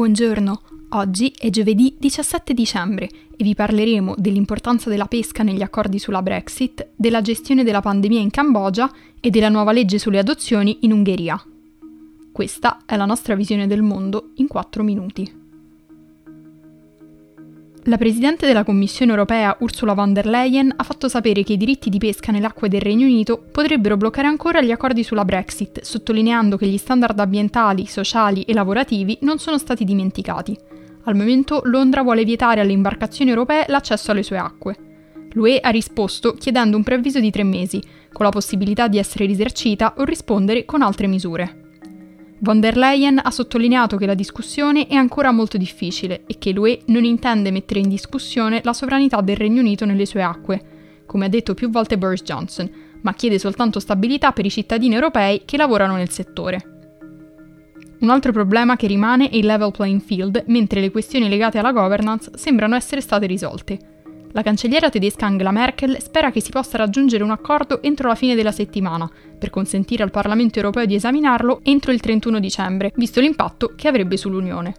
Buongiorno, oggi è giovedì 17 dicembre e vi parleremo dell'importanza della pesca negli accordi sulla Brexit, della gestione della pandemia in Cambogia e della nuova legge sulle adozioni in Ungheria. Questa è la nostra visione del mondo in 4 minuti. La Presidente della Commissione europea Ursula von der Leyen ha fatto sapere che i diritti di pesca nelle acque del Regno Unito potrebbero bloccare ancora gli accordi sulla Brexit, sottolineando che gli standard ambientali, sociali e lavorativi non sono stati dimenticati. Al momento Londra vuole vietare alle imbarcazioni europee l'accesso alle sue acque. L'UE ha risposto chiedendo un preavviso di tre mesi, con la possibilità di essere risarcita o rispondere con altre misure. Von der Leyen ha sottolineato che la discussione è ancora molto difficile e che l'UE non intende mettere in discussione la sovranità del Regno Unito nelle sue acque, come ha detto più volte Boris Johnson, ma chiede soltanto stabilità per i cittadini europei che lavorano nel settore. Un altro problema che rimane è il level playing field, mentre le questioni legate alla governance sembrano essere state risolte. La cancelliera tedesca Angela Merkel spera che si possa raggiungere un accordo entro la fine della settimana, per consentire al Parlamento europeo di esaminarlo entro il 31 dicembre, visto l'impatto che avrebbe sull'Unione.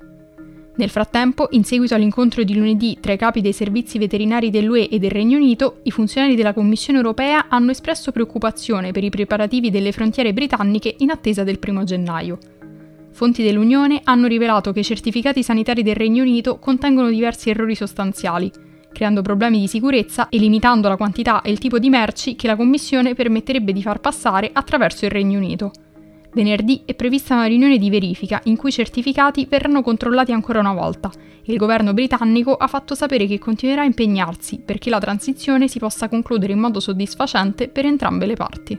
Nel frattempo, in seguito all'incontro di lunedì tra i capi dei servizi veterinari dell'UE e del Regno Unito, i funzionari della Commissione europea hanno espresso preoccupazione per i preparativi delle frontiere britanniche in attesa del 1 gennaio. Fonti dell'Unione hanno rivelato che i certificati sanitari del Regno Unito contengono diversi errori sostanziali, creando problemi di sicurezza e limitando la quantità e il tipo di merci che la Commissione permetterebbe di far passare attraverso il Regno Unito. Venerdì è prevista una riunione di verifica in cui i certificati verranno controllati ancora una volta e il governo britannico ha fatto sapere che continuerà a impegnarsi perché la transizione si possa concludere in modo soddisfacente per entrambe le parti.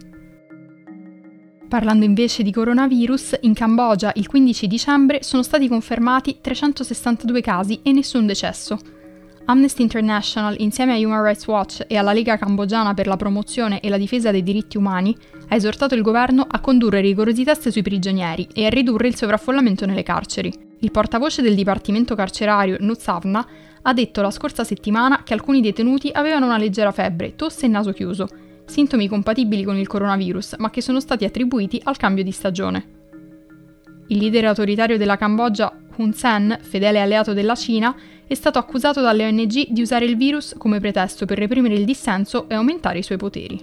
Parlando invece di coronavirus, in Cambogia il 15 dicembre sono stati confermati 362 casi e nessun decesso. Amnesty International, insieme a Human Rights Watch e alla Lega Cambogiana per la promozione e la difesa dei diritti umani, ha esortato il governo a condurre rigorosi test sui prigionieri e a ridurre il sovraffollamento nelle carceri. Il portavoce del Dipartimento carcerario, Nutsavna, ha detto la scorsa settimana che alcuni detenuti avevano una leggera febbre, tosse e naso chiuso, sintomi compatibili con il coronavirus, ma che sono stati attribuiti al cambio di stagione. Il leader autoritario della Cambogia, Hun Sen, fedele alleato della Cina, è stato accusato dalle ONG di usare il virus come pretesto per reprimere il dissenso e aumentare i suoi poteri.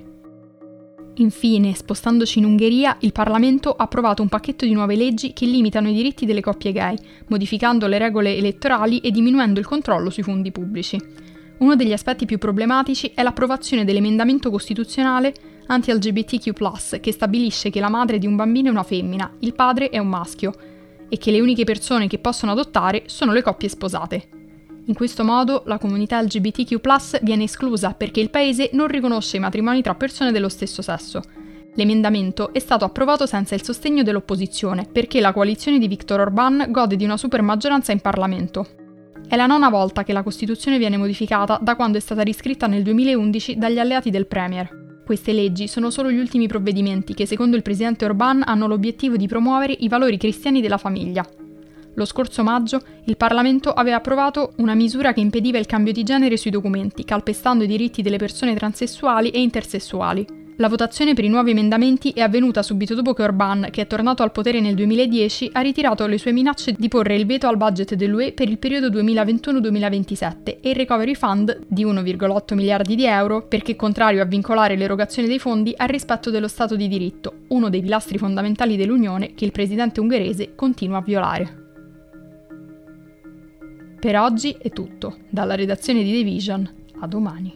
Infine, spostandoci in Ungheria, il Parlamento ha approvato un pacchetto di nuove leggi che limitano i diritti delle coppie gay, modificando le regole elettorali e diminuendo il controllo sui fondi pubblici. Uno degli aspetti più problematici è l'approvazione dell'emendamento costituzionale anti-LGBTQ, che stabilisce che la madre di un bambino è una femmina, il padre è un maschio, e che le uniche persone che possono adottare sono le coppie sposate. In questo modo la comunità LGBTQ viene esclusa perché il paese non riconosce i matrimoni tra persone dello stesso sesso. L'emendamento è stato approvato senza il sostegno dell'opposizione perché la coalizione di Viktor Orban gode di una super maggioranza in Parlamento. È la nona volta che la Costituzione viene modificata da quando è stata riscritta nel 2011 dagli alleati del Premier. Queste leggi sono solo gli ultimi provvedimenti che secondo il presidente Orban hanno l'obiettivo di promuovere i valori cristiani della famiglia. Lo scorso maggio il Parlamento aveva approvato una misura che impediva il cambio di genere sui documenti, calpestando i diritti delle persone transessuali e intersessuali. La votazione per i nuovi emendamenti è avvenuta subito dopo che Orban, che è tornato al potere nel 2010, ha ritirato le sue minacce di porre il veto al budget dell'UE per il periodo 2021-2027 e il Recovery Fund di 1,8 miliardi di euro perché contrario a vincolare l'erogazione dei fondi al rispetto dello Stato di diritto, uno dei pilastri fondamentali dell'Unione che il presidente ungherese continua a violare. Per oggi è tutto, dalla redazione di The Vision, a domani.